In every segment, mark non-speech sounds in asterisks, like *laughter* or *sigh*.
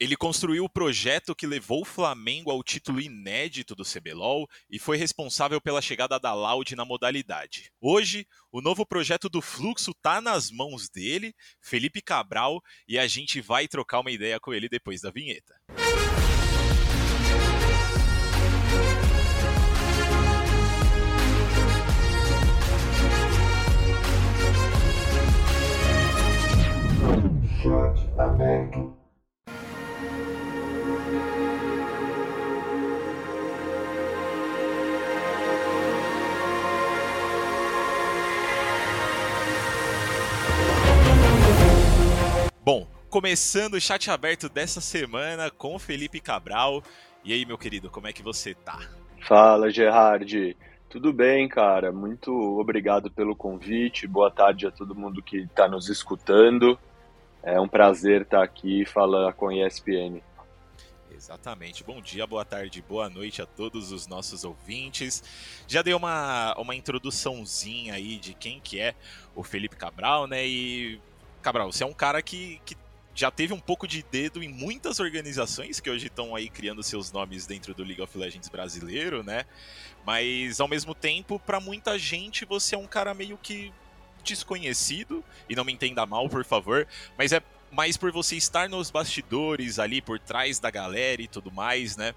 Ele construiu o projeto que levou o Flamengo ao título inédito do CBLOL e foi responsável pela chegada da Loud na modalidade. Hoje, o novo projeto do Fluxo está nas mãos dele, Felipe Cabral, e a gente vai trocar uma ideia com ele depois da vinheta. Aberto. Bom, começando o chat aberto dessa semana com Felipe Cabral. E aí, meu querido, como é que você tá? Fala, Gerard. Tudo bem, cara? Muito obrigado pelo convite. Boa tarde a todo mundo que está nos escutando. É um prazer estar aqui falando com a ESPN. Exatamente. Bom dia, boa tarde, boa noite a todos os nossos ouvintes. Já dei uma, uma introduçãozinha aí de quem que é o Felipe Cabral, né? E Cabral, você é um cara que, que já teve um pouco de dedo em muitas organizações que hoje estão aí criando seus nomes dentro do League of Legends brasileiro, né? Mas ao mesmo tempo, para muita gente, você é um cara meio que desconhecido, e não me entenda mal, por favor, mas é mais por você estar nos bastidores ali, por trás da galera e tudo mais, né?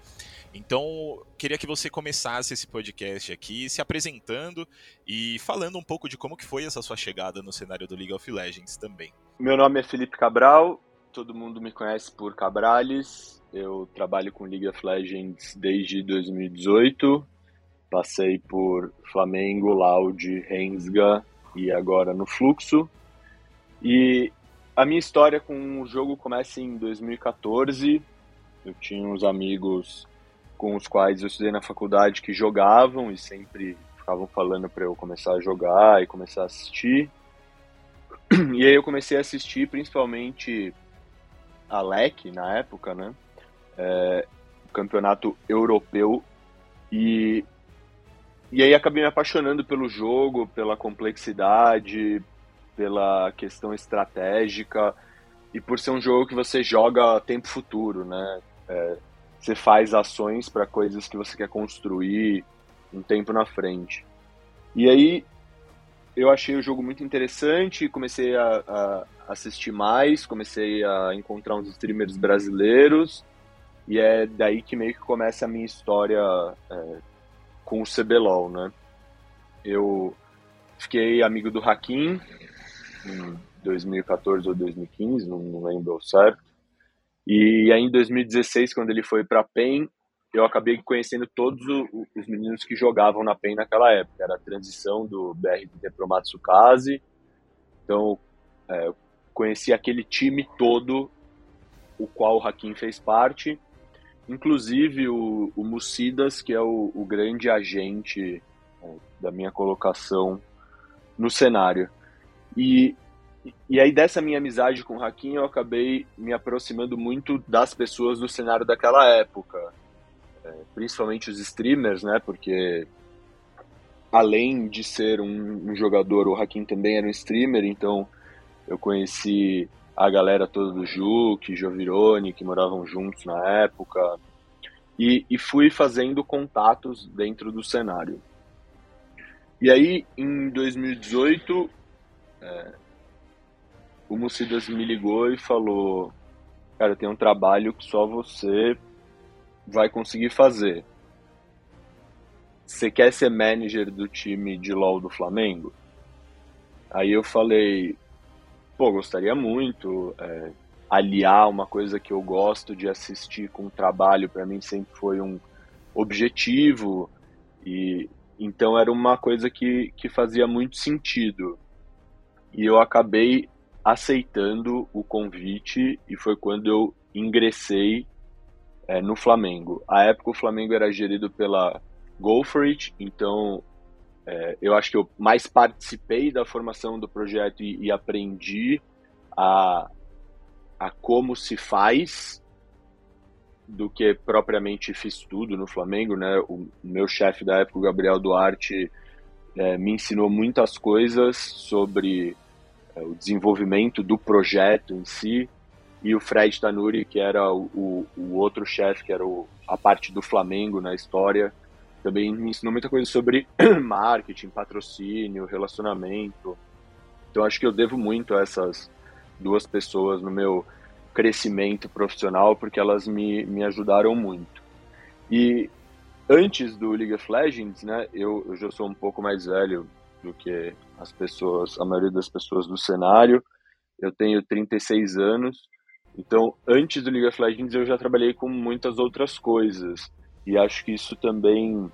Então, queria que você começasse esse podcast aqui se apresentando e falando um pouco de como que foi essa sua chegada no cenário do League of Legends também. Meu nome é Felipe Cabral, todo mundo me conhece por Cabrales. Eu trabalho com League of Legends desde 2018. Passei por Flamengo, Loud, Rensga e agora no Fluxo. E a minha história com o jogo começa em 2014. Eu tinha uns amigos com os quais eu estudei na faculdade que jogavam e sempre ficavam falando para eu começar a jogar e começar a assistir. *clears throat* E aí eu comecei a assistir principalmente a LEC na época, né? É, campeonato europeu e e aí acabei me apaixonando pelo jogo, pela complexidade, pela questão estratégica e por ser um jogo que você joga tempo futuro, né? É, você faz ações para coisas que você quer construir um tempo na frente. E aí eu achei o jogo muito interessante, comecei a, a assistir mais, comecei a encontrar uns streamers brasileiros e é daí que meio que começa a minha história é, com o CBLOL, né? Eu fiquei amigo do Hakim em 2014 ou 2015, não, não lembro certo. E aí em 2016, quando ele foi para a PEN, eu acabei conhecendo todos os meninos que jogavam na PEN naquela época. Era a transição do BRTT pro Matsukaze. Então, é, eu conheci aquele time todo, o qual o Hakim fez parte. Inclusive o, o Mucidas, que é o, o grande agente é, da minha colocação no cenário. E e aí, dessa minha amizade com o Hakim, eu acabei me aproximando muito das pessoas do cenário daquela época. É, principalmente os streamers, né? Porque além de ser um, um, jogador, o Hakim também era um streamer, então eu conheci a galera toda do Juke, Jovirone, que moravam juntos na época, e, e fui fazendo contatos dentro do cenário. E aí, em 2018, é, o Mucidas me ligou e falou: Cara, tem um trabalho que só você vai conseguir fazer. Você quer ser manager do time de LoL do Flamengo? Aí eu falei: Pô, gostaria muito. É, aliar uma coisa que eu gosto de assistir com o trabalho, para mim sempre foi um objetivo. E então era uma coisa que, que fazia muito sentido. E eu acabei aceitando o convite e foi quando eu ingressei é, no Flamengo. A época o Flamengo era gerido pela Go For It, então é, eu acho que eu mais participei da formação do projeto e, e aprendi a, a como se faz do que propriamente fiz tudo no Flamengo, né? O meu chefe da época, o Gabriel Duarte, é, me ensinou muitas coisas sobre o desenvolvimento do projeto em si e o Fred Tanuri, que era o, o, o outro chefe, que era o, a parte do Flamengo na história, também me ensinou muita coisa sobre *clears throat* marketing, patrocínio, relacionamento. Então acho que eu devo muito a essas duas pessoas no meu crescimento profissional, porque elas me, me ajudaram muito. E antes do League of Legends, né, eu, eu já sou um pouco mais velho do que as pessoas, a maioria das pessoas do cenário. Eu tenho 36 anos, então antes do League of Legends eu já trabalhei com muitas outras coisas. E acho que isso também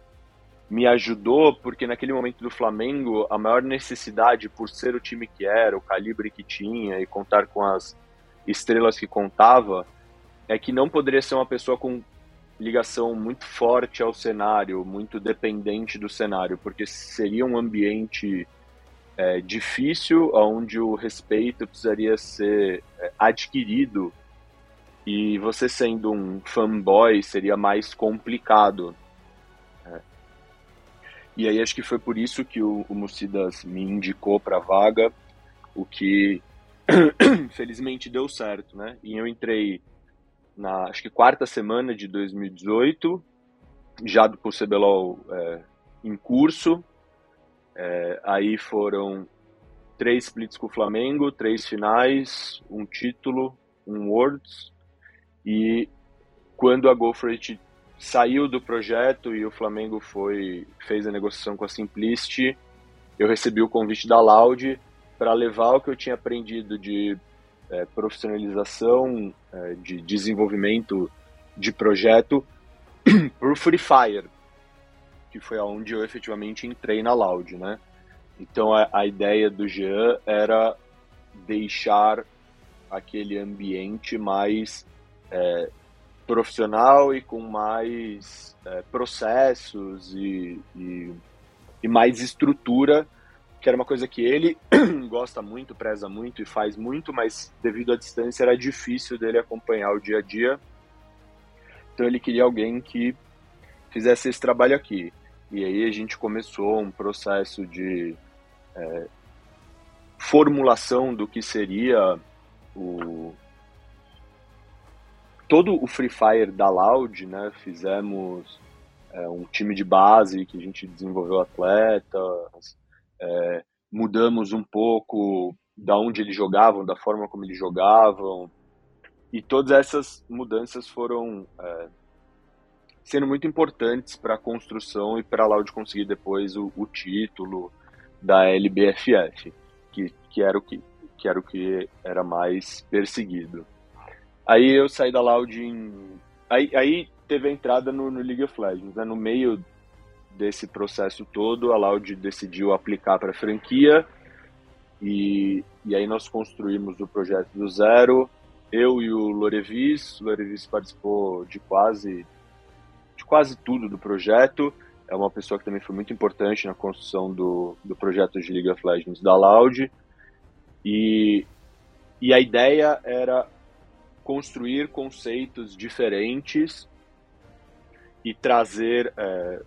me ajudou, porque naquele momento do Flamengo, a maior necessidade, por ser o time que era, o calibre que tinha e contar com as estrelas que contava, é que não poderia ser uma pessoa com ligação muito forte ao cenário, muito dependente do cenário, porque seria um ambiente é, difícil, onde o respeito precisaria ser é, adquirido e você sendo um fanboy seria mais complicado. É. E aí acho que foi por isso que o, o Mucidas me indicou para a vaga, o que *coughs* felizmente deu certo, né? E eu entrei na acho que quarta semana de 2018, já do CBLOL é, em curso. É, aí foram três splits com o Flamengo, três finais, um título, um Worlds. E quando a GoFreight saiu do projeto e o Flamengo foi fez a negociação com a Simplicity, eu recebi o convite da Loud para levar o que eu tinha aprendido de é, profissionalização, é, de desenvolvimento de projeto *clears throat* o Free Fire, que foi aonde eu efetivamente entrei na Loud, né? Então a, a ideia do Jean era deixar aquele ambiente mais é, profissional e com mais é, processos e, e, e mais estrutura que era uma coisa que ele *clears throat* gosta muito, preza muito e faz muito, mas devido à distância era difícil dele acompanhar o dia a dia. Então ele queria alguém que fizesse esse trabalho aqui. E aí a gente começou um processo de é, formulação do que seria o todo o Free Fire da Loud, né? Fizemos é, um time de base que a gente desenvolveu atletas, é, mudamos um pouco da onde eles jogavam, da forma como eles jogavam, e todas essas mudanças foram é, sendo muito importantes para a construção e para a Loud conseguir depois o, o, título da LBFF, que, que, era o que, que era o que era mais perseguido. Aí eu saí da Loud em. Aí, aí teve a entrada no, no League of Legends, né? No meio desse processo todo, a Loud decidiu aplicar para a franquia e, e aí nós construímos o projeto do zero. Eu e o Lorevis, o Lorevis participou de quase de quase tudo do projeto. É uma pessoa que também foi muito importante na construção do, do projeto de League of Legends da Loud. E, e a ideia era construir conceitos diferentes e trazer é,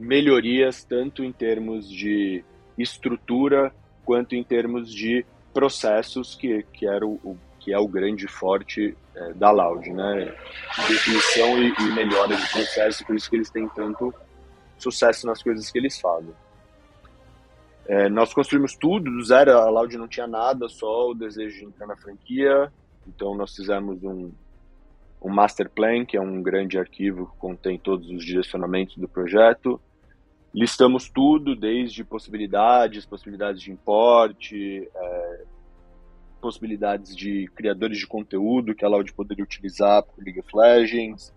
melhorias tanto em termos de estrutura quanto em termos de processos que, que era o, que é o grande forte é, da Loud, né? Definição e, e melhora de processo, por isso que eles têm tanto sucesso nas coisas que eles fazem. É, nós construímos tudo do zero, a Loud não tinha nada, só o desejo de entrar na franquia, então nós fizemos um, um master plan, que é um grande arquivo que contém todos os direcionamentos do projeto. Listamos tudo, desde possibilidades, possibilidades de importe, é, possibilidades de criadores de conteúdo que a Loud poderia utilizar para League of Legends,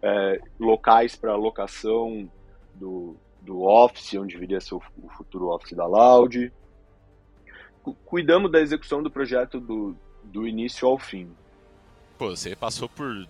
é, locais para alocação do, do Office, onde viria ser o, o futuro Office da Loud. Cuidamos da execução do projeto do, do início ao fim. Pô, você passou por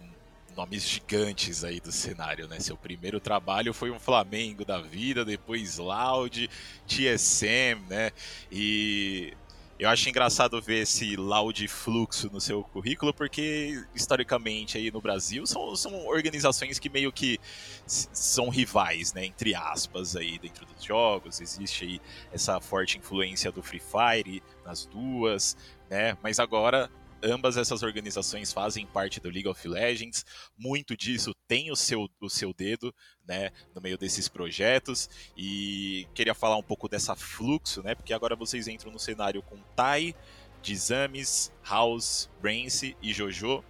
nomes gigantes aí do cenário, né? Seu primeiro trabalho foi um Flamengo da vida, depois Loud, TSM, né? E eu acho engraçado ver esse loud fluxo no seu currículo, porque historicamente aí no Brasil são, são organizações que meio que são rivais, né, entre aspas aí dentro dos jogos. Existe aí essa forte influência do Free Fire nas duas, né? Mas agora ambas essas organizações fazem parte do League of Legends, muito disso tem o seu, o seu dedo né, no meio desses projetos, e queria falar um pouco dessa fluxo, né, porque agora vocês entram no cenário com Tai, Dizames, House, Brance e Jojo,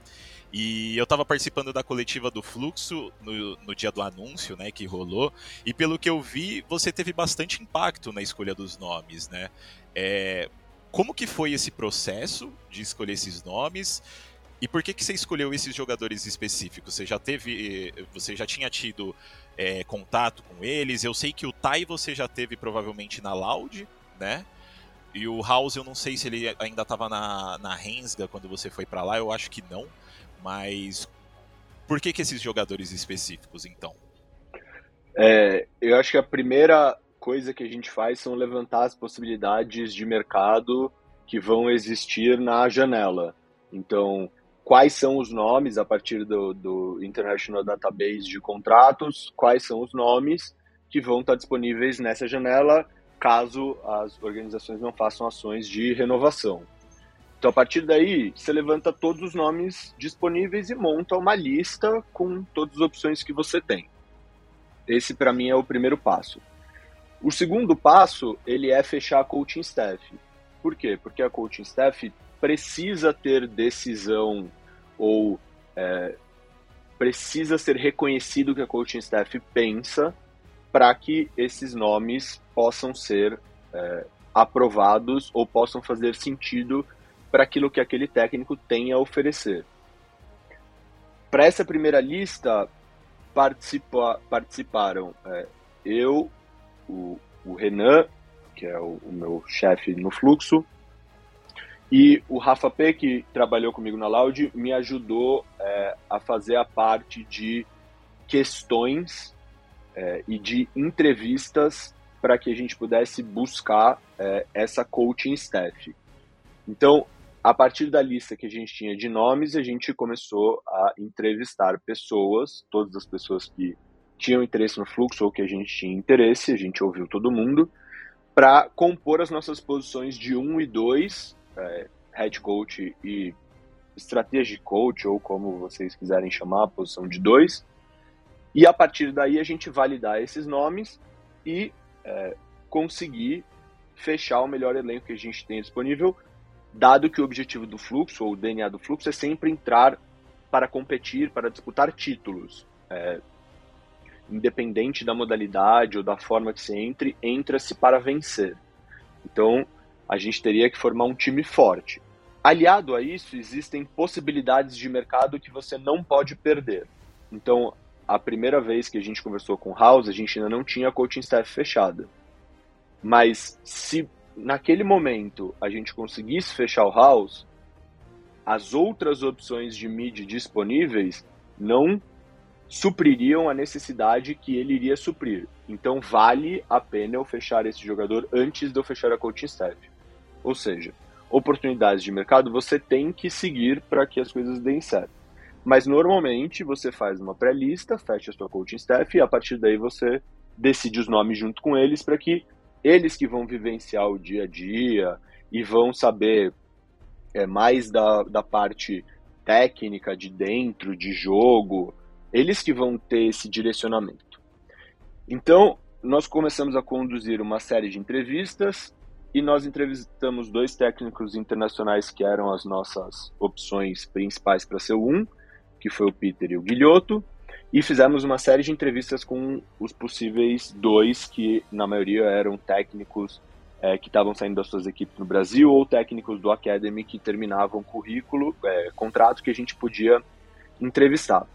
e eu estava participando da coletiva do Fluxo no, no, dia do anúncio, né, que rolou. E pelo que eu vi, você teve bastante impacto na escolha dos nomes, né? É, como que foi esse processo de escolher esses nomes? E por que que você escolheu esses jogadores específicos? Você já teve, você já tinha tido é, contato com eles? Eu sei que o Tai você já teve provavelmente na Loud, né? E o House eu não sei se ele ainda estava na, na Rensga quando você foi para lá, eu acho que não. Mas por que, que esses jogadores específicos, então? É, eu acho que a primeira coisa que a gente faz são levantar as possibilidades de mercado que vão existir na janela. Então, quais são os nomes a partir do, do International Database de contratos, quais são os nomes que vão estar disponíveis nessa janela caso as organizações não façam ações de renovação. Então, a partir daí, você levanta todos os nomes disponíveis e monta uma lista com todas as opções que você tem. Esse, para mim, é o primeiro passo. O segundo passo, ele é fechar a coaching staff. Por quê? Porque a coaching staff precisa ter decisão ou é, precisa ser reconhecido o que a coaching staff pensa para que esses nomes possam ser é, aprovados ou possam fazer sentido para aquilo que aquele técnico tem a oferecer. Para essa primeira lista, participa, participaram é, eu, o, o, Renan, que é o, o meu chefe no fluxo, e o Rafa P, que trabalhou comigo na Loud, me ajudou é, a fazer a parte de questões é, e de entrevistas para que a gente pudesse buscar é, essa coaching staff. Então, a partir da lista que a gente tinha de nomes, a gente começou a entrevistar pessoas, todas as pessoas que tinham interesse no fluxo ou que a gente tinha interesse, a gente ouviu todo mundo, para compor as nossas posições de 1 um e 2, é, head coach e strategy coach, ou como vocês quiserem chamar, a posição de 2. E a partir daí a gente validar esses nomes e é, conseguir fechar o melhor elenco que a gente tem disponível dado que o objetivo do fluxo, ou o DNA do fluxo, é sempre entrar para competir, para disputar títulos. É, independente da modalidade ou da forma que se entre, entra-se para vencer. Então, a gente teria que formar um time forte. Aliado a isso, existem possibilidades de mercado que você não pode perder. Então, a primeira vez que a gente conversou com o House, a gente ainda não tinha coaching staff fechada. Mas se naquele momento a gente conseguisse fechar o house, as outras opções de mid disponíveis não supririam a necessidade que ele iria suprir. Então vale a pena eu fechar esse jogador antes de eu fechar a coaching staff. Ou seja, oportunidades de mercado você tem que seguir para que as coisas deem certo. Mas normalmente você faz uma pré-lista, fecha a sua coaching staff e a partir daí você decide os nomes junto com eles para que eles que vão vivenciar o dia a dia e vão saber é, mais da, da parte técnica de dentro, de jogo, eles que vão ter esse direcionamento. Então, nós começamos a conduzir uma série de entrevistas e nós entrevistamos dois técnicos internacionais que eram as nossas opções principais para ser um, que foi o Peter e o Guilhoto, e fizemos uma série de entrevistas com os possíveis dois, que na maioria eram técnicos é, que estavam saindo das suas equipes no Brasil ou técnicos do Academy que terminavam currículo, é, contrato que a gente podia entrevistar.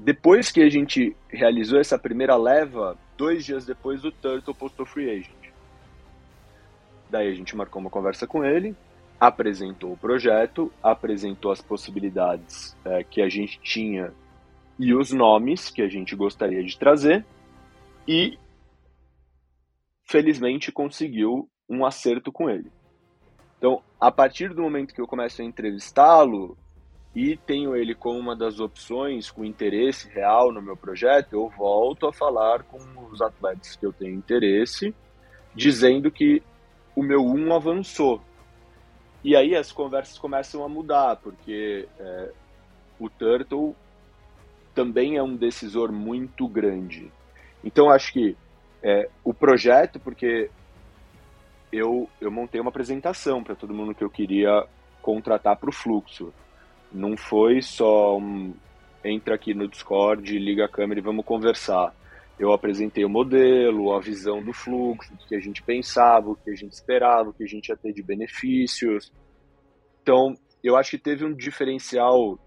Depois que a gente realizou essa primeira leva, dois dias depois o Turtle postou Free Agent. Daí a gente marcou uma conversa com ele, apresentou o projeto, apresentou as possibilidades é, que a gente tinha e os nomes que a gente gostaria de trazer e felizmente conseguiu um acerto com ele. Então, a partir do momento que eu começo a entrevistá-lo e tenho ele como uma das opções com interesse real no meu projeto, eu volto a falar com os atletas que eu tenho interesse, dizendo que o meu um avançou. E aí as conversas começam a mudar, porque é, o Turtle também é um decisor muito grande. Então acho que é, o projeto, porque eu, eu montei uma apresentação para todo mundo que eu queria contratar para o fluxo. Não foi só um, entra aqui no Discord, liga a câmera e vamos conversar. Eu apresentei o modelo, a visão do fluxo, o que a gente pensava, o que a gente esperava, o que a gente ia ter de benefícios. Então, eu acho que teve um diferencial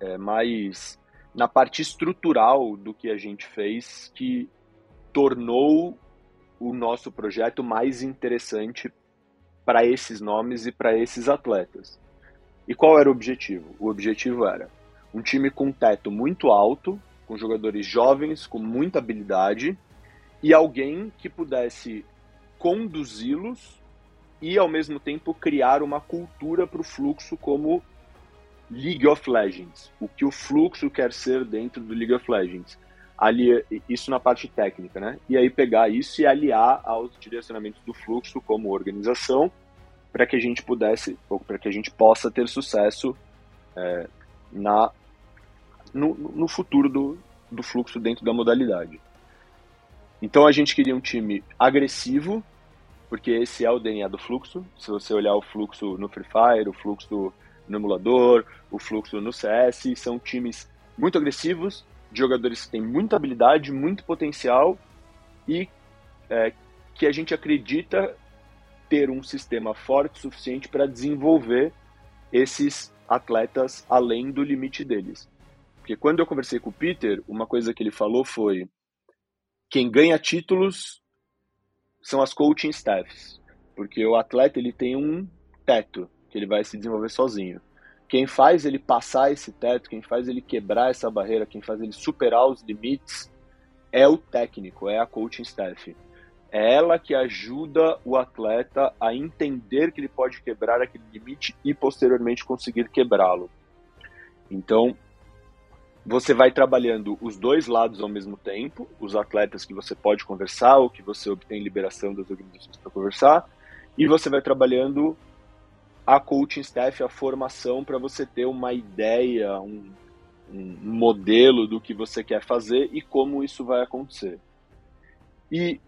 é, mais na parte estrutural do que a gente fez que tornou o nosso projeto mais interessante para esses nomes e para esses atletas. E qual era o objetivo? O objetivo era um time com teto muito alto, com jogadores jovens, com muita habilidade, e alguém que pudesse conduzi-los e, ao mesmo tempo, criar uma cultura para o fluxo como League of Legends. O que o fluxo quer ser dentro do League of Legends ali, isso na parte técnica, né? E aí pegar isso e aliar aos direcionamentos do fluxo como organização para que a gente pudesse, para que a gente possa ter sucesso é, na, no, no futuro do, do fluxo dentro da modalidade. Então a gente queria um time agressivo, porque esse é o DNA do fluxo. Se você olhar o fluxo no Free Fire, o fluxo no emulador, o fluxo no CS, são times muito agressivos, de jogadores que têm muita habilidade, muito potencial e é, que a gente acredita ter um sistema forte o suficiente para desenvolver esses atletas além do limite deles. Porque quando eu conversei com o Peter, uma coisa que ele falou foi: quem ganha títulos são as coaching staffs, porque o atleta ele tem um teto que ele vai se desenvolver sozinho. Quem faz ele passar esse teto, quem faz ele quebrar essa barreira, quem faz ele superar os limites é o técnico, é a coaching staff. É ela que ajuda o atleta a entender que ele pode quebrar aquele limite e posteriormente conseguir quebrá-lo. Então, você vai trabalhando os dois lados ao mesmo tempo, os atletas que você pode conversar ou que você obtém liberação das organizações para conversar, e você vai trabalhando a coaching staff, a formação para você ter uma ideia, um, um modelo do que você quer fazer e como isso vai acontecer. E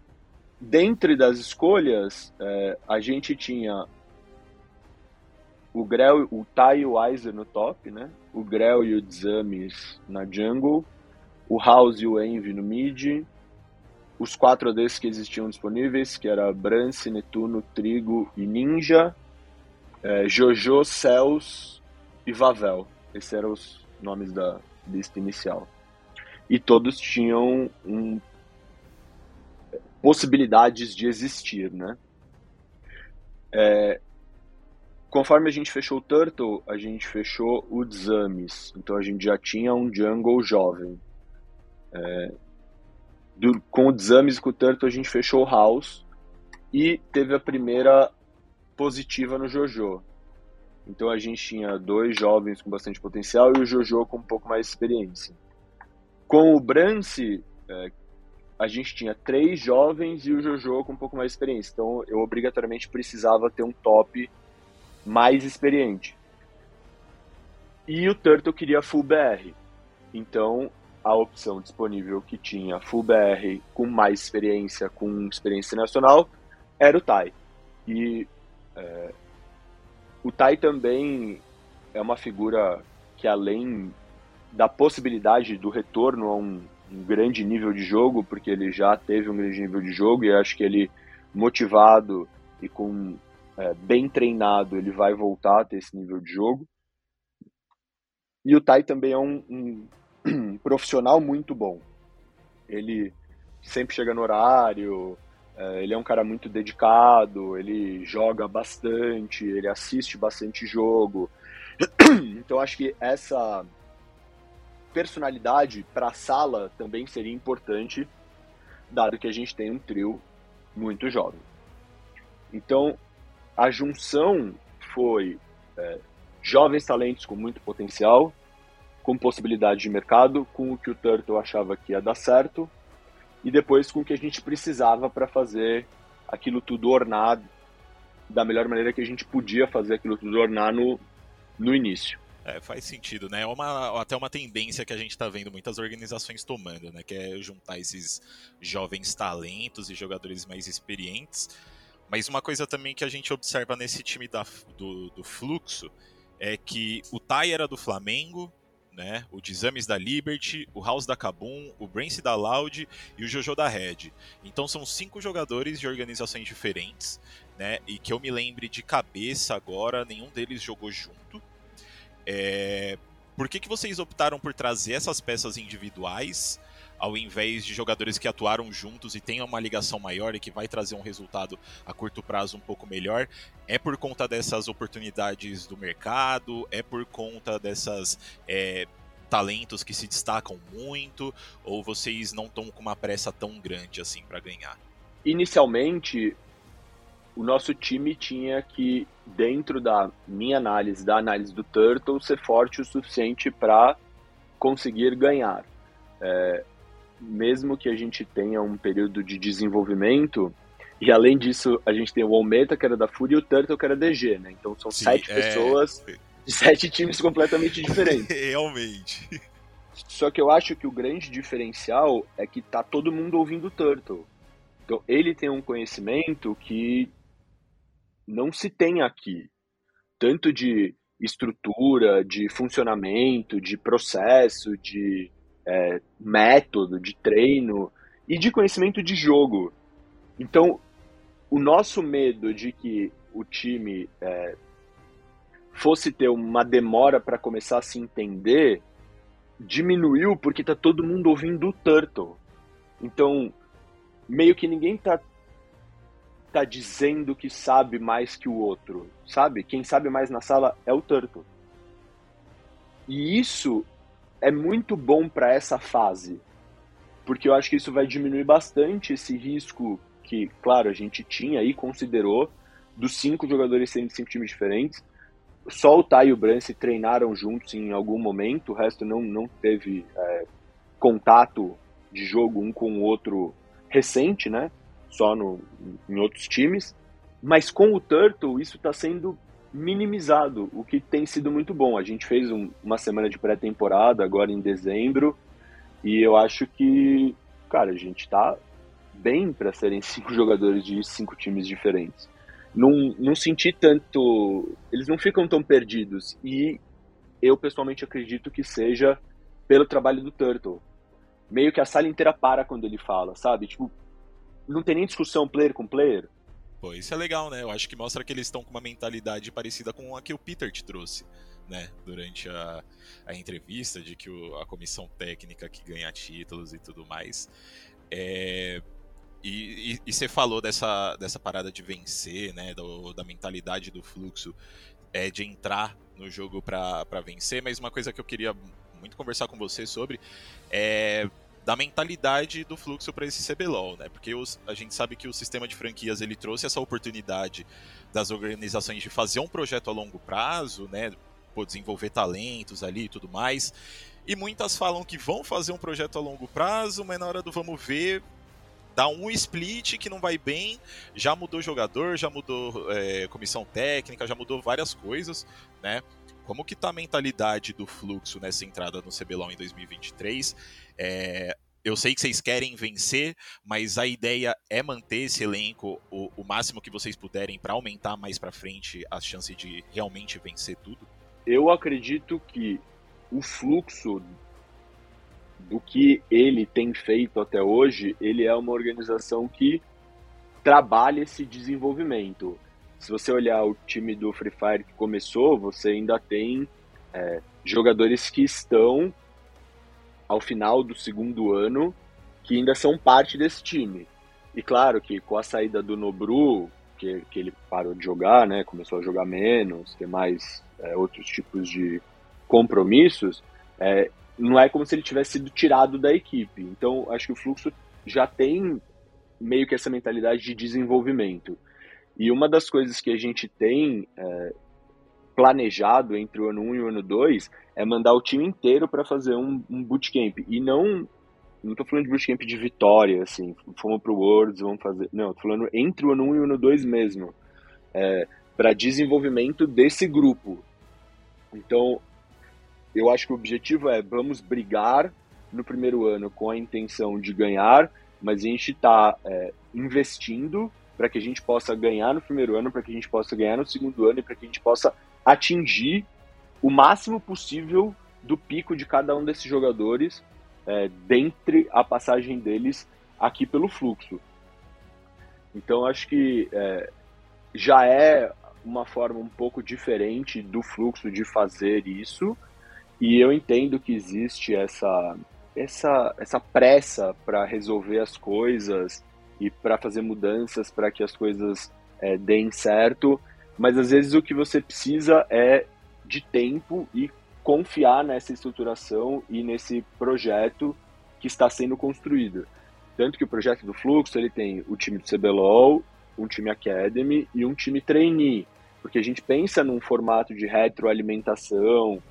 dentre das escolhas, é, a gente tinha o Grell, o Tai e o Weiser no top, né? O Grell e o Dzamis na jungle, o House e o Envy no mid, os quatro ADs que existiam disponíveis, que era Brance, Netuno, Trigo e Ninja, é, Jojo, Cels e Vavel. Esses eram os nomes da lista inicial. E todos tinham um, possibilidades de existir, né? É, conforme a gente fechou o Turtle, a gente fechou o Zamis. Então a gente já tinha um jungle jovem. É, do, com o Zamis e com o Turtle a gente fechou o House. E teve a primeira positiva no Jojo. Então a gente tinha dois jovens com bastante potencial e o Jojo com um pouco mais de experiência. Com o Brance, é, a gente tinha três jovens e o Jojo com um pouco mais de experiência. Então eu obrigatoriamente precisava ter um top mais experiente. E o Turtle queria full BR. Então a opção disponível que tinha full BR com mais experiência, com experiência nacional, era o Tai. E é, o Tai também é uma figura que, além da possibilidade do retorno a um, um, grande nível de jogo, porque ele já teve um grande nível de jogo, e acho que ele, motivado e com é, bem treinado, ele vai voltar a ter esse nível de jogo. E o Tai também é um, um, *clears throat* profissional muito bom. Ele sempre chega no horário, é, ele é um cara muito dedicado, ele joga bastante, ele assiste bastante jogo. *clears throat* Então acho que essa personalidade para a sala também seria importante, dado que a gente tem um trio muito jovem. Então a junção foi é, jovens talentos com muito potencial, com possibilidade de mercado, com o que o Turtle achava que ia dar certo, e depois com o que a gente precisava para fazer aquilo tudo ornado da melhor maneira que a gente podia fazer aquilo tornar no, no início. É, faz sentido, né? É uma, até uma tendência que a gente está vendo muitas organizações tomando, né? Que é juntar esses jovens talentos e jogadores mais experientes. Mas uma coisa também que a gente observa nesse time da, do, do Fluxo é que o Tai era do Flamengo, né? O Dizames da Liberty, o House da Kabum, o Brance da Loud e o Jojo da Red. Então são cinco jogadores de organizações diferentes, né? E que eu me lembre de cabeça agora, nenhum deles jogou junto. É... Por que, que vocês optaram por trazer essas peças individuais ao invés de jogadores que atuaram juntos e tenham uma ligação maior e que vai trazer um resultado a curto prazo um pouco melhor? É por conta dessas oportunidades do mercado? É por conta dessas é, talentos que se destacam muito? Ou vocês não estão com uma pressa tão grande assim para ganhar? Inicialmente, o nosso time tinha que, dentro da minha análise, da análise do Turtle, ser forte o suficiente para conseguir ganhar. É, mesmo que a gente tenha um período de desenvolvimento, e além disso, a gente tem o Almeta, que era da Fúria, e o Turtle, que era DG, né? Então são Sim, sete é... pessoas de *laughs* sete times completamente diferentes. *laughs* Realmente. Só que eu acho que o grande diferencial é que tá todo mundo ouvindo o Turtle. Então ele tem um conhecimento que não se tem aqui. Tanto de estrutura, de funcionamento, de processo, de é, método, de treino e de conhecimento de jogo. Então, o nosso medo de que o time é, fosse ter uma demora para começar a se entender diminuiu porque tá todo mundo ouvindo o Turtle. Então, meio que ninguém tá tá dizendo que sabe mais que o outro, sabe? Quem sabe mais na sala é o Turtle. E isso é muito bom para essa fase, porque eu acho que isso vai diminuir bastante esse risco que, claro, a gente tinha e considerou dos cinco jogadores serem de cinco times diferentes. Só o Tai e o Brance treinaram juntos em algum momento, o resto não, não teve é, contato de jogo um com o outro recente, né? Só no, em outros times. Mas com o Turtle, isso está sendo minimizado, o que tem sido muito bom. A gente fez um, uma semana de pré-temporada agora em dezembro, e eu acho que, cara, a gente está bem para serem *laughs* cinco jogadores de cinco times diferentes. Não, não senti tanto. Eles não ficam tão perdidos. E eu pessoalmente acredito que seja pelo trabalho do Turtle. Meio que a sala inteira para quando ele fala, sabe? Tipo, não tem nem discussão player com player. Pô, isso é legal, né? Eu acho que mostra que eles estão com uma mentalidade parecida com a que o Peter te trouxe, né? Durante a, a entrevista, de que o, a comissão técnica que ganha títulos e tudo mais. É, e, você falou dessa, dessa parada de vencer, né? Do, da mentalidade do fluxo, é, de entrar no jogo para vencer, mas uma coisa que eu queria muito conversar com você sobre é da mentalidade do fluxo para esse CBLOL, né? Porque os, a gente sabe que o sistema de franquias ele trouxe essa oportunidade das organizações de fazer um projeto a longo prazo, né? Pô, desenvolver talentos ali e tudo mais. E muitas falam que vão fazer um projeto a longo prazo, mas na hora do vamos ver, dá um split que não vai bem, já mudou jogador, já mudou é, comissão técnica, já mudou várias coisas, né? Como que tá a mentalidade do fluxo nessa entrada no CBLOL em 2023? É, eu sei que vocês querem vencer, mas a ideia é manter esse elenco o, o máximo que vocês puderem para aumentar mais para frente as chances de realmente vencer tudo? Eu acredito que o fluxo do que ele tem feito até hoje, ele é uma organização que trabalha esse desenvolvimento. Se você olhar o time do Free Fire que começou, você ainda tem é, jogadores que estão ao final do segundo ano que ainda são parte desse time. E claro que com a saída do Nobru, que, que ele parou de jogar, né, começou a jogar menos, ter mais é, outros tipos de compromissos, é, não é como se ele tivesse sido tirado da equipe. Então, acho que o Fluxo já tem meio que essa mentalidade de desenvolvimento. E uma das coisas que a gente tem é, planejado entre o ano 1 e o ano 2 é mandar o time inteiro para fazer um, um bootcamp. E não. Não tô falando de bootcamp de vitória, assim, fomos pro Worlds, vamos fazer. Não, tô falando entre o ano 1 e o ano 2 mesmo. é, para desenvolvimento desse grupo. Então, eu acho que o objetivo é vamos brigar no primeiro ano com a intenção de ganhar, mas a gente está é, investindo para que a gente possa ganhar no primeiro ano, para que a gente possa ganhar no segundo ano e para que a gente possa atingir o máximo possível do pico de cada um desses jogadores é, dentre a passagem deles aqui pelo fluxo. Então acho que é, já é uma forma um pouco diferente do fluxo de fazer isso e eu entendo que existe essa essa essa pressa para resolver as coisas e para fazer mudanças para que as coisas é, deem certo, mas às vezes o que você precisa é de tempo e confiar nessa estruturação e nesse projeto que está sendo construído. Tanto que o projeto do Fluxo ele tem o time do CBLOL, um time Academy e um time Trainee, porque a gente pensa num formato de retroalimentação,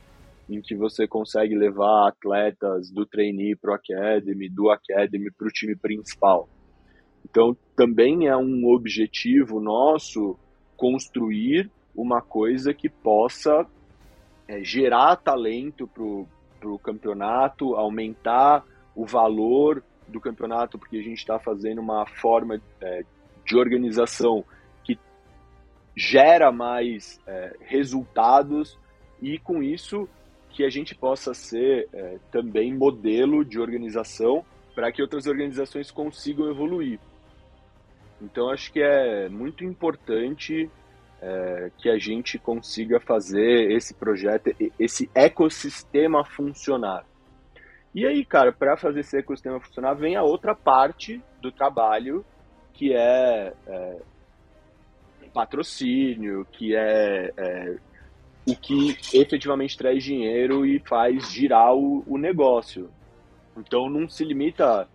em que você consegue levar atletas do trainee para o academy, do academy para o time principal. Então, também é um objetivo nosso construir uma coisa que possa é, gerar talento para o campeonato, aumentar o valor do campeonato, porque a gente está fazendo uma forma é, de organização que gera mais é, resultados e com isso que a gente possa ser é, também modelo de organização para que outras organizações consigam evoluir. Então acho que é muito importante é, que a gente consiga fazer esse projeto, esse ecossistema funcionar. E aí, cara, para fazer esse ecossistema funcionar, vem a outra parte do trabalho, que é, é patrocínio, que é, é, o que efetivamente traz dinheiro e faz girar o, o negócio. Então não se limita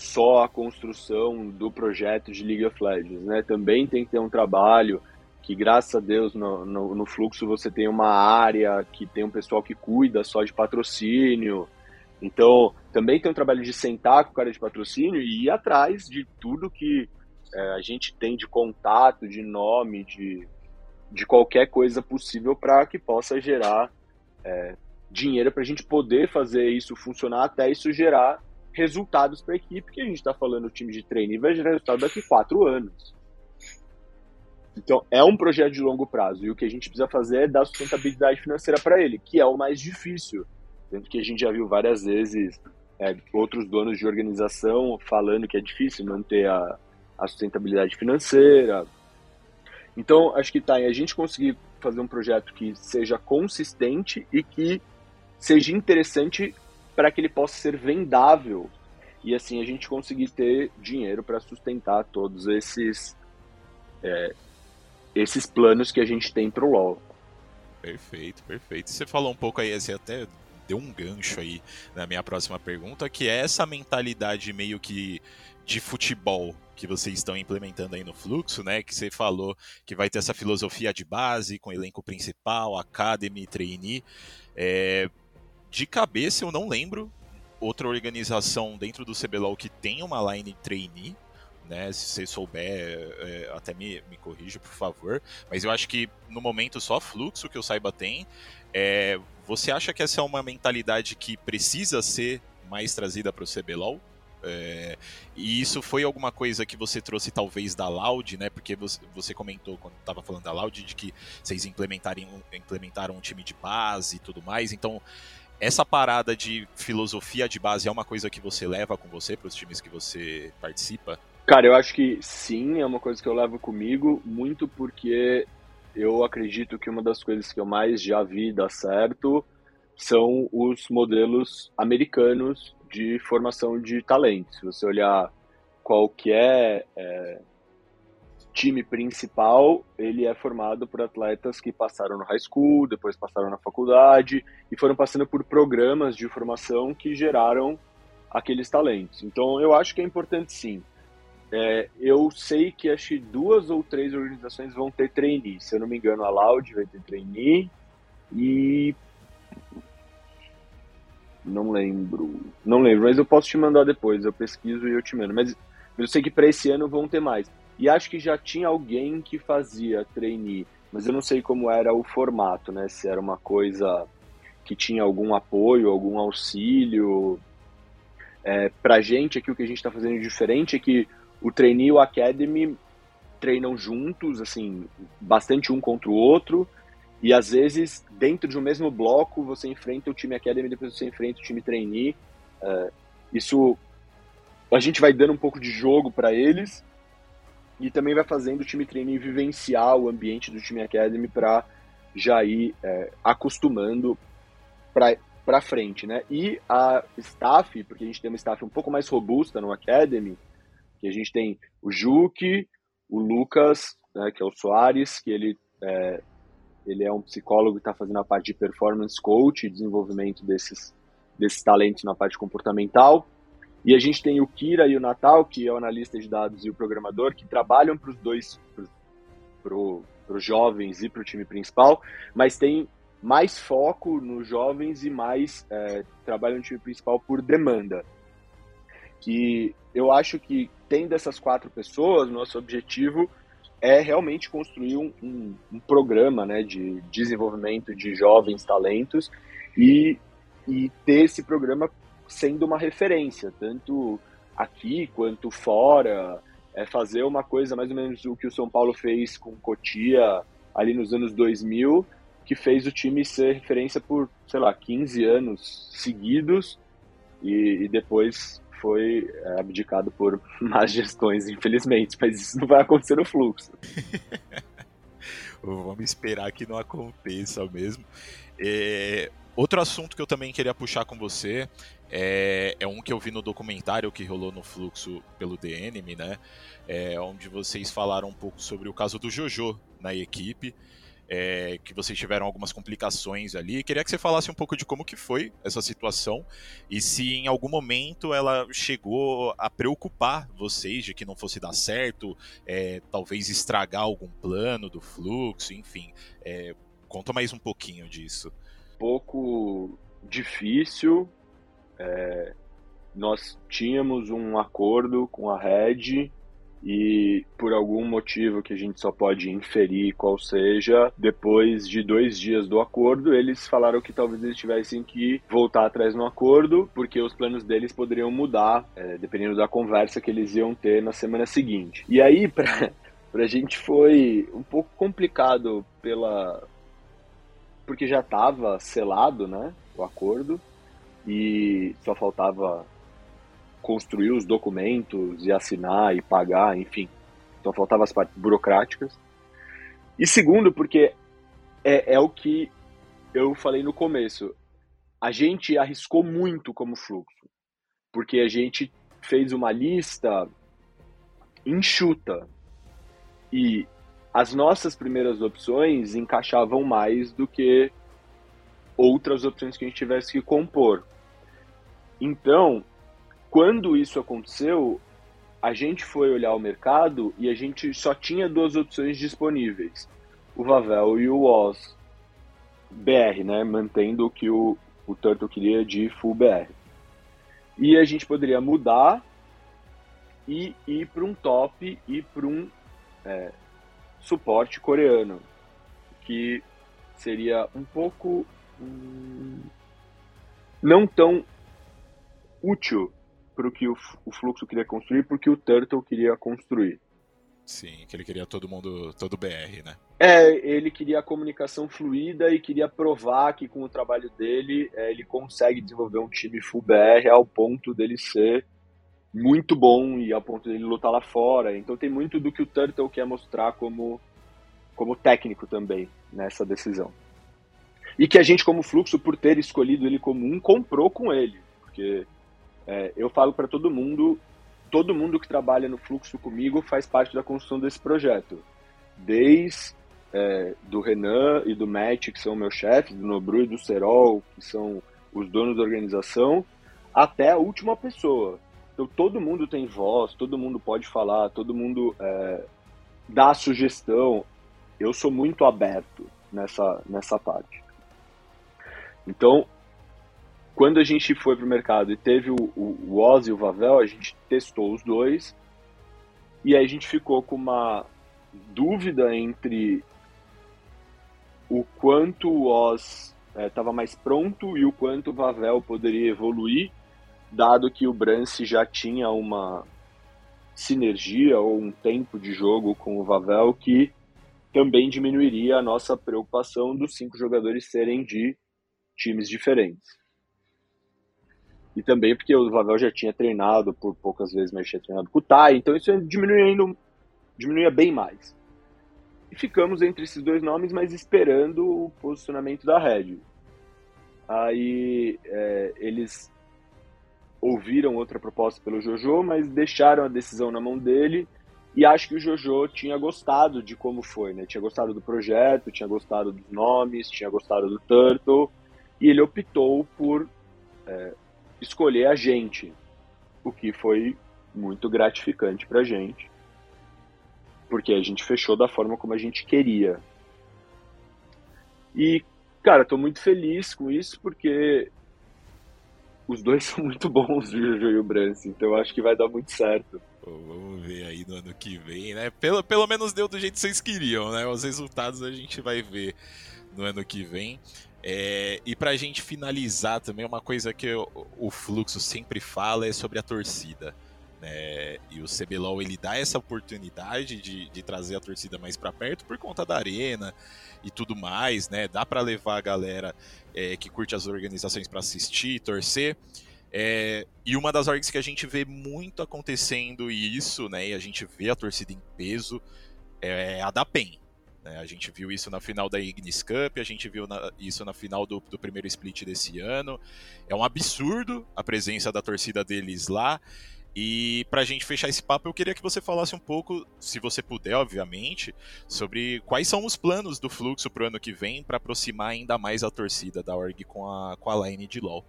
só à construção do projeto de League of Legends, né? Também tem que ter um trabalho que, graças a Deus, no, no, no fluxo você tem uma área que tem um pessoal que cuida só de patrocínio. Então, também tem um trabalho de sentar com o cara de patrocínio e ir atrás de tudo que é, a gente tem de contato, de nome, de, de qualquer coisa possível para que possa gerar é, dinheiro para a gente poder fazer isso funcionar até isso gerar resultados para a equipe, que a gente está falando o time de treino e vai gerar resultado daqui quatro anos. Então, é um projeto de longo prazo e o que a gente precisa fazer é dar sustentabilidade financeira para ele, que é o mais difícil. Tanto que a gente já viu várias vezes é, outros donos de organização falando que é difícil manter a, a sustentabilidade financeira, então, acho que está em a gente conseguir fazer um projeto que seja consistente e que seja interessante para que ele possa ser vendável e assim a gente conseguir ter dinheiro para sustentar todos esses é, esses planos que a gente tem para o LoL. Perfeito, perfeito. Você falou um pouco aí, você até deu um gancho aí na minha próxima pergunta, que é essa mentalidade meio que de futebol que vocês estão implementando aí no fluxo, né? Que você falou que vai ter essa filosofia de base com elenco principal, academy, trainee. É, de cabeça eu não lembro outra organização dentro do CBLOL que tem uma line trainee. Né, se você souber, é, até me, me corrija, por favor. Mas eu acho que no momento só fluxo que eu saiba tem. É, você acha que essa é uma mentalidade que precisa ser mais trazida para o CBLOL? É, e isso foi alguma coisa que você trouxe talvez da Loud, né? Porque você, comentou quando estava falando da Loud de que vocês implementaram um time de base e tudo mais. Então, essa parada de filosofia de base é uma coisa que você leva com você para os times que você participa? Cara, eu acho que sim, é uma coisa que eu levo comigo, muito porque eu acredito que uma das coisas que eu mais já vi dar certo são os modelos americanos de formação de talentos. Se você olhar qualquer é, time principal, ele é formado por atletas que passaram no high school, depois passaram na faculdade e foram passando por programas de formação que geraram aqueles talentos. Então, eu acho que é importante sim. É, eu sei que acho que duas ou três organizações vão ter trainee. Se eu não me engano, a Loud vai ter trainee e não lembro. Não lembro, mas eu posso te mandar depois. Eu pesquiso e eu te mando. Mas eu sei que para esse ano vão ter mais. E acho que já tinha alguém que fazia trainee, mas eu não sei como era o formato, né? Se era uma coisa que tinha algum apoio, algum auxílio. É, pra gente aqui o que a gente está fazendo diferente é que o trainee e o academy treinam juntos, assim, bastante um contra o outro. E às vezes, dentro de um mesmo bloco, você enfrenta o time Academy depois você enfrenta o time Trainee. Uh, isso a gente vai dando um pouco de jogo para eles e também vai fazendo o time Trainee vivenciar o ambiente do time Academy para já ir é, acostumando para frente, né? E a staff, porque a gente tem uma staff um pouco mais robusta no Academy, que a gente tem o Juque, o Lucas, né, que é o Soares, que ele é, ele é um psicólogo que está fazendo a parte de performance coach desenvolvimento desses, desses talentos na parte comportamental. E a gente tem o Kira e o Natal, que é o analista de dados e o programador, que trabalham para os dois, para os jovens e para o time principal, mas tem mais foco nos jovens e mais é, no time principal por demanda. Que eu acho que tendo essas quatro pessoas, nosso objetivo é realmente construir um, um, um, programa né, de desenvolvimento de jovens talentos e, e ter esse programa sendo uma referência, tanto aqui quanto fora, é fazer uma coisa mais ou menos o que o São Paulo fez com Cotia ali nos anos 2000, que fez o time ser referência por, sei lá, 15 anos seguidos e, e depois foi é, abdicado por *laughs* más gestões, infelizmente, mas isso não vai acontecer no fluxo. *laughs* Vamos esperar que não aconteça mesmo. É, outro assunto que eu também queria puxar com você é, é, um que eu vi no documentário que rolou no Fluxo pelo DNM, né? É, onde vocês falaram um pouco sobre o caso do Jojo na equipe é, que vocês tiveram algumas complicações ali. Queria que você falasse um pouco de como que foi essa situação e se em algum momento ela chegou a preocupar vocês de que não fosse dar certo, é, talvez estragar algum plano do fluxo, enfim. É, conta mais um pouquinho disso. Pouco difícil. É, nós tínhamos um acordo com a Red e por algum motivo que a gente só pode inferir qual seja, depois de dois dias do acordo, eles falaram que talvez eles tivessem que voltar atrás no acordo, porque os planos deles poderiam mudar, é, dependendo da conversa que eles iam ter na semana seguinte. E aí, pra, *laughs* pra gente foi um pouco complicado pela. porque já estava selado, né? O acordo, e só faltava construir os documentos e assinar e pagar, enfim. Então faltavam as partes burocráticas. E segundo, porque é, é o que eu falei no começo. A gente arriscou muito como fluxo, porque a gente fez uma lista enxuta e as nossas primeiras opções encaixavam mais do que outras opções que a gente tivesse que compor. Então, quando isso aconteceu, a gente foi olhar o mercado e a gente só tinha duas opções disponíveis: o Vavel e o Oz BR, né? Mantendo o que o, o Turtle queria de full BR. E a gente poderia mudar e ir para um top e para um é, suporte coreano, que seria um pouco hum, não tão útil para o que o, o fluxo queria construir, porque o Turtle queria construir. Sim, que ele queria todo mundo, todo BR, né? É, ele queria a comunicação fluida e queria provar que com o trabalho dele é, ele consegue desenvolver um time full BR ao ponto dele ser muito bom e ao ponto dele lutar lá fora. Então tem muito do que o Turtle quer mostrar como, como técnico também nessa decisão. E que a gente, como fluxo, por ter escolhido ele como um, comprou com ele. Porque é, eu falo para todo mundo, todo mundo que trabalha no fluxo comigo faz parte da construção desse projeto. Desde é, do Renan e do Matt, que são meus chefes, do Nobru e do Serol, que são os donos da organização, até a última pessoa. Então todo mundo tem voz, todo mundo pode falar, todo mundo é, dá sugestão. Eu sou muito aberto nessa, nessa parte. Então, quando a gente foi para o mercado e teve o, o, Oz e o Vavel, a gente testou os dois E aí a gente ficou com uma dúvida entre o quanto o Oz estava é, mais pronto e o quanto o Vavel poderia evoluir, dado que o Brance já tinha uma sinergia ou um tempo de jogo com o Vavel que também diminuiria a nossa preocupação dos cinco jogadores serem de times diferentes. E também porque o Vavel já tinha treinado por poucas vezes, mas tinha treinado com o Tai, então isso diminuía, diminuía bem mais. E ficamos entre esses dois nomes, mas esperando o posicionamento da Red. Aí é, eles ouviram outra proposta pelo Jojo, mas deixaram a decisão na mão dele. E acho que o Jojo tinha gostado de como foi, né? Tinha gostado do projeto, tinha gostado dos nomes, tinha gostado do Turtle. E ele optou por é, escolher a gente, o que foi muito gratificante pra gente, porque a gente fechou da forma como a gente queria. E, cara, tô muito feliz com isso porque os dois *laughs* são muito bons, o Jojo e o Brance, então acho que vai dar muito certo. Vamos ver aí no ano que vem, né? Pelo, pelo menos deu do jeito que vocês queriam, né? Os resultados a gente vai ver no ano que vem. É, e pra gente finalizar também, uma coisa que o, o Fluxo sempre fala é sobre a torcida. Né? E o CBLOL ele dá essa oportunidade de, de trazer a torcida mais para perto por conta da arena e tudo mais, né? Dá para levar a galera é, que curte as organizações para assistir, torcer. É, e uma das orgs que a gente vê muito acontecendo isso, né? E a gente vê a torcida em peso é a da PEN. Né? A gente viu isso na final da Ignis Cup, a gente viu na, isso na final do, do, primeiro split desse ano. É um absurdo a presença da torcida deles lá. E para a gente fechar esse papo, eu queria que você falasse um pouco, se você puder, obviamente, sobre quais são os planos do Fluxo para o ano que vem para aproximar ainda mais a torcida da org com a, com a line de LoL.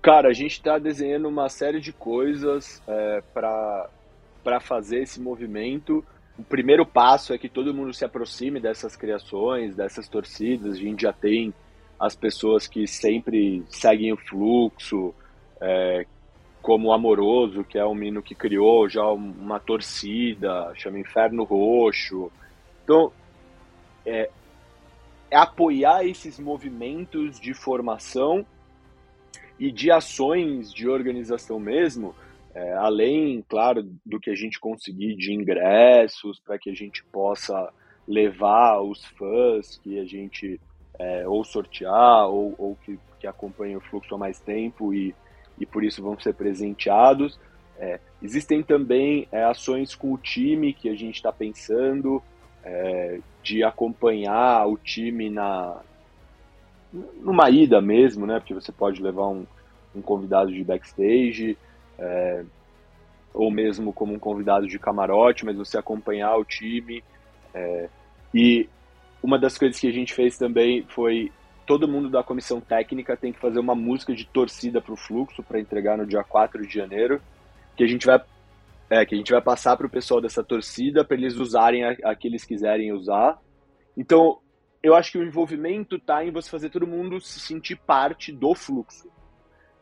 Cara, a gente está desenhando uma série de coisas é, para fazer esse movimento o primeiro passo é que todo mundo se aproxime dessas criações, dessas torcidas. A gente já tem as pessoas que sempre seguem o fluxo, é, como o Amoroso, que é um menino que criou já uma torcida, chama Inferno Roxo. Então, é, é apoiar esses movimentos de formação e de ações de organização mesmo, é, além, claro, do que a gente conseguir de ingressos para que a gente possa levar os fãs que a gente é, ou sortear ou, ou que, que acompanham o fluxo há mais tempo e, e por isso vão ser presenteados. É, existem também é, ações com o time que a gente está pensando é, de acompanhar o time na numa ida mesmo, né? Porque você pode levar um, um convidado de backstage é, ou mesmo como um convidado de camarote, mas você acompanhar o time. É, e uma das coisas que a gente fez também foi todo mundo da comissão técnica tem que fazer uma música de torcida para o fluxo para entregar no dia 4 de janeiro, que a gente vai é, que a gente vai passar para o pessoal dessa torcida para eles usarem a, a, que eles quiserem usar. Então, eu acho que o envolvimento está em você fazer todo mundo se sentir parte do fluxo,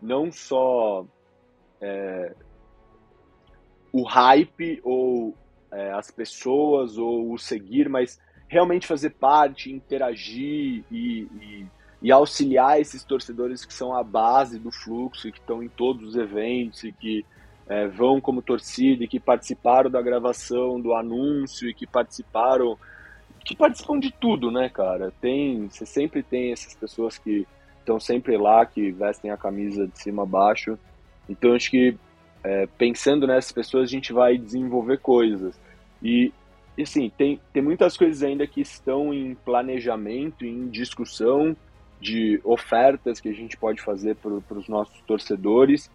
não só é, o hype ou é, as pessoas ou o seguir, mas realmente fazer parte, interagir e, e, e, auxiliar esses torcedores que são a base do fluxo e que estão em todos os eventos e que é, vão como torcida e que participaram da gravação, do anúncio e que participaram que participam de tudo, né, cara? Tem, você sempre tem essas pessoas que estão sempre lá, que vestem a camisa de cima a baixo então acho que é, pensando nessas pessoas a gente vai desenvolver coisas. E, assim, tem, tem muitas coisas ainda que estão em planejamento, em discussão de ofertas que a gente pode fazer para os nossos torcedores,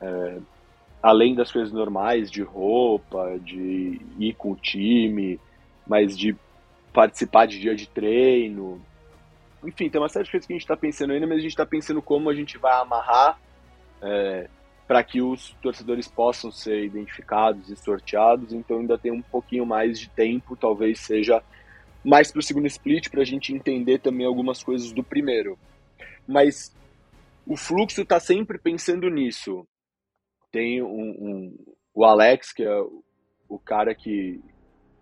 é, além das coisas normais de roupa, de ir com o time, mas de participar de dia de treino. Enfim, tem uma série de coisas que a gente está pensando ainda, mas a gente está pensando como a gente vai amarrar é, para que os torcedores possam ser identificados e sorteados. Então ainda tem um pouquinho mais de tempo, talvez seja mais para o segundo split para a gente entender também algumas coisas do primeiro. Mas o fluxo está sempre pensando nisso. Tem um, um, o Alex, que é o cara que,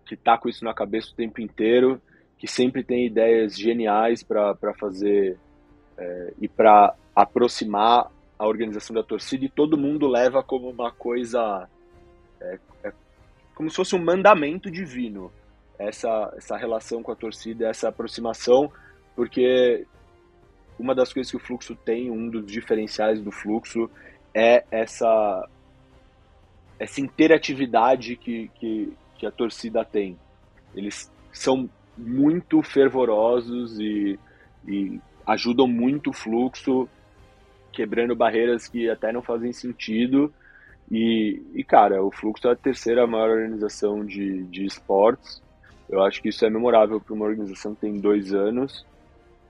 que tá com isso na cabeça o tempo inteiro, que sempre tem ideias geniais para fazer é, e para aproximar a organização da torcida e todo mundo leva como uma coisa é, é, como se fosse um mandamento divino essa essa relação com a torcida essa aproximação porque uma das coisas que o fluxo tem um dos diferenciais do fluxo é essa essa interatividade que, que, que a torcida tem. Eles são muito fervorosos e, e ajudam muito o fluxo, quebrando barreiras que até não fazem sentido. E, e cara, o Fluxo é a terceira maior organização de, de esportes. Eu acho que isso é memorável para uma organização que tem dois anos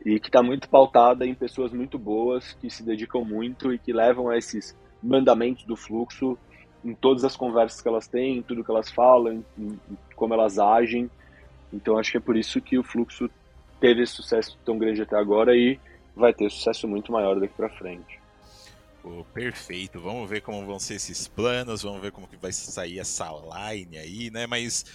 e que está muito pautada em pessoas muito boas que se dedicam muito e que levam esses mandamentos do fluxo em todas as conversas que elas têm, em tudo que elas falam, em, em como elas agem. Então acho que é por isso que o fluxo teve esse sucesso tão grande até agora e vai ter sucesso muito maior daqui para frente. Pô, perfeito. Vamos ver como vão ser esses planos, vamos ver como que vai sair essa line aí, né? Mas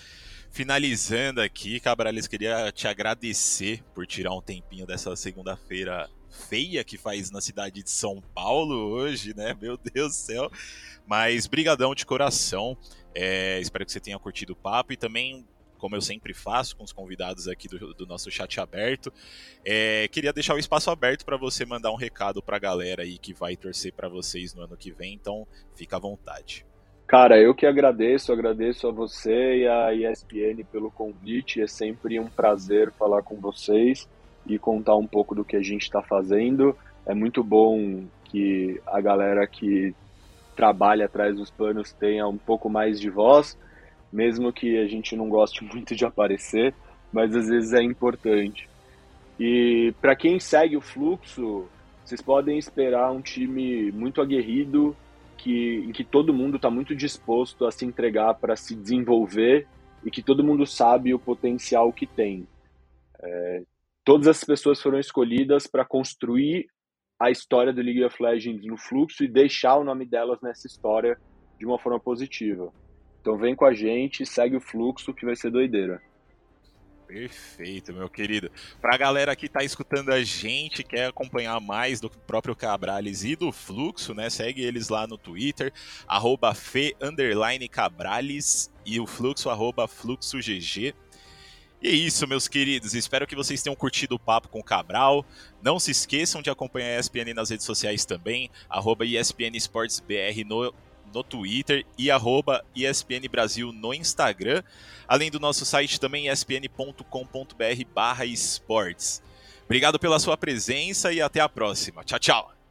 finalizando aqui, Cabrales, queria te agradecer por tirar um tempinho dessa segunda-feira feia que faz na cidade de São Paulo hoje, né? Meu Deus do céu. Mas brigadão de coração. É, espero que você tenha curtido o papo e também como eu sempre faço com os convidados aqui do, do nosso chat aberto. É, queria deixar o espaço aberto para você mandar um recado para a galera aí que vai torcer para vocês no ano que vem, então fica à vontade. Cara, eu que agradeço, agradeço a você e a ESPN pelo convite. É sempre um prazer falar com vocês e contar um pouco do que a gente está fazendo. É muito bom que a galera que trabalha atrás dos planos tenha um pouco mais de voz mesmo que a gente não goste *laughs* muito de aparecer, mas às vezes é importante. E para quem segue o fluxo, vocês podem esperar um time muito aguerrido, que, em que todo mundo está muito disposto a se entregar para se desenvolver e que todo mundo sabe o potencial que tem. É, todas as pessoas foram escolhidas para construir a história do League of Legends no fluxo e deixar o nome delas nessa história de uma forma positiva. Então vem com a gente, segue o fluxo que vai ser doideira. Perfeito, meu querido. Pra galera que tá escutando a gente, quer acompanhar mais do próprio Cabrales e do Fluxo, né? Segue eles lá no Twitter, arroba fe, Cabrales e o Fluxo, arroba FluxoGG. E é isso, meus queridos. Espero que vocês tenham curtido o papo com o Cabral. Não se esqueçam de acompanhar a ESPN nas redes sociais também, arroba ESPN Esportes BR no no Twitter e arroba ESPN Brasil no Instagram, além do nosso site também espn.com.br barra esportes. Obrigado pela sua presença e até a próxima. Tchau, tchau!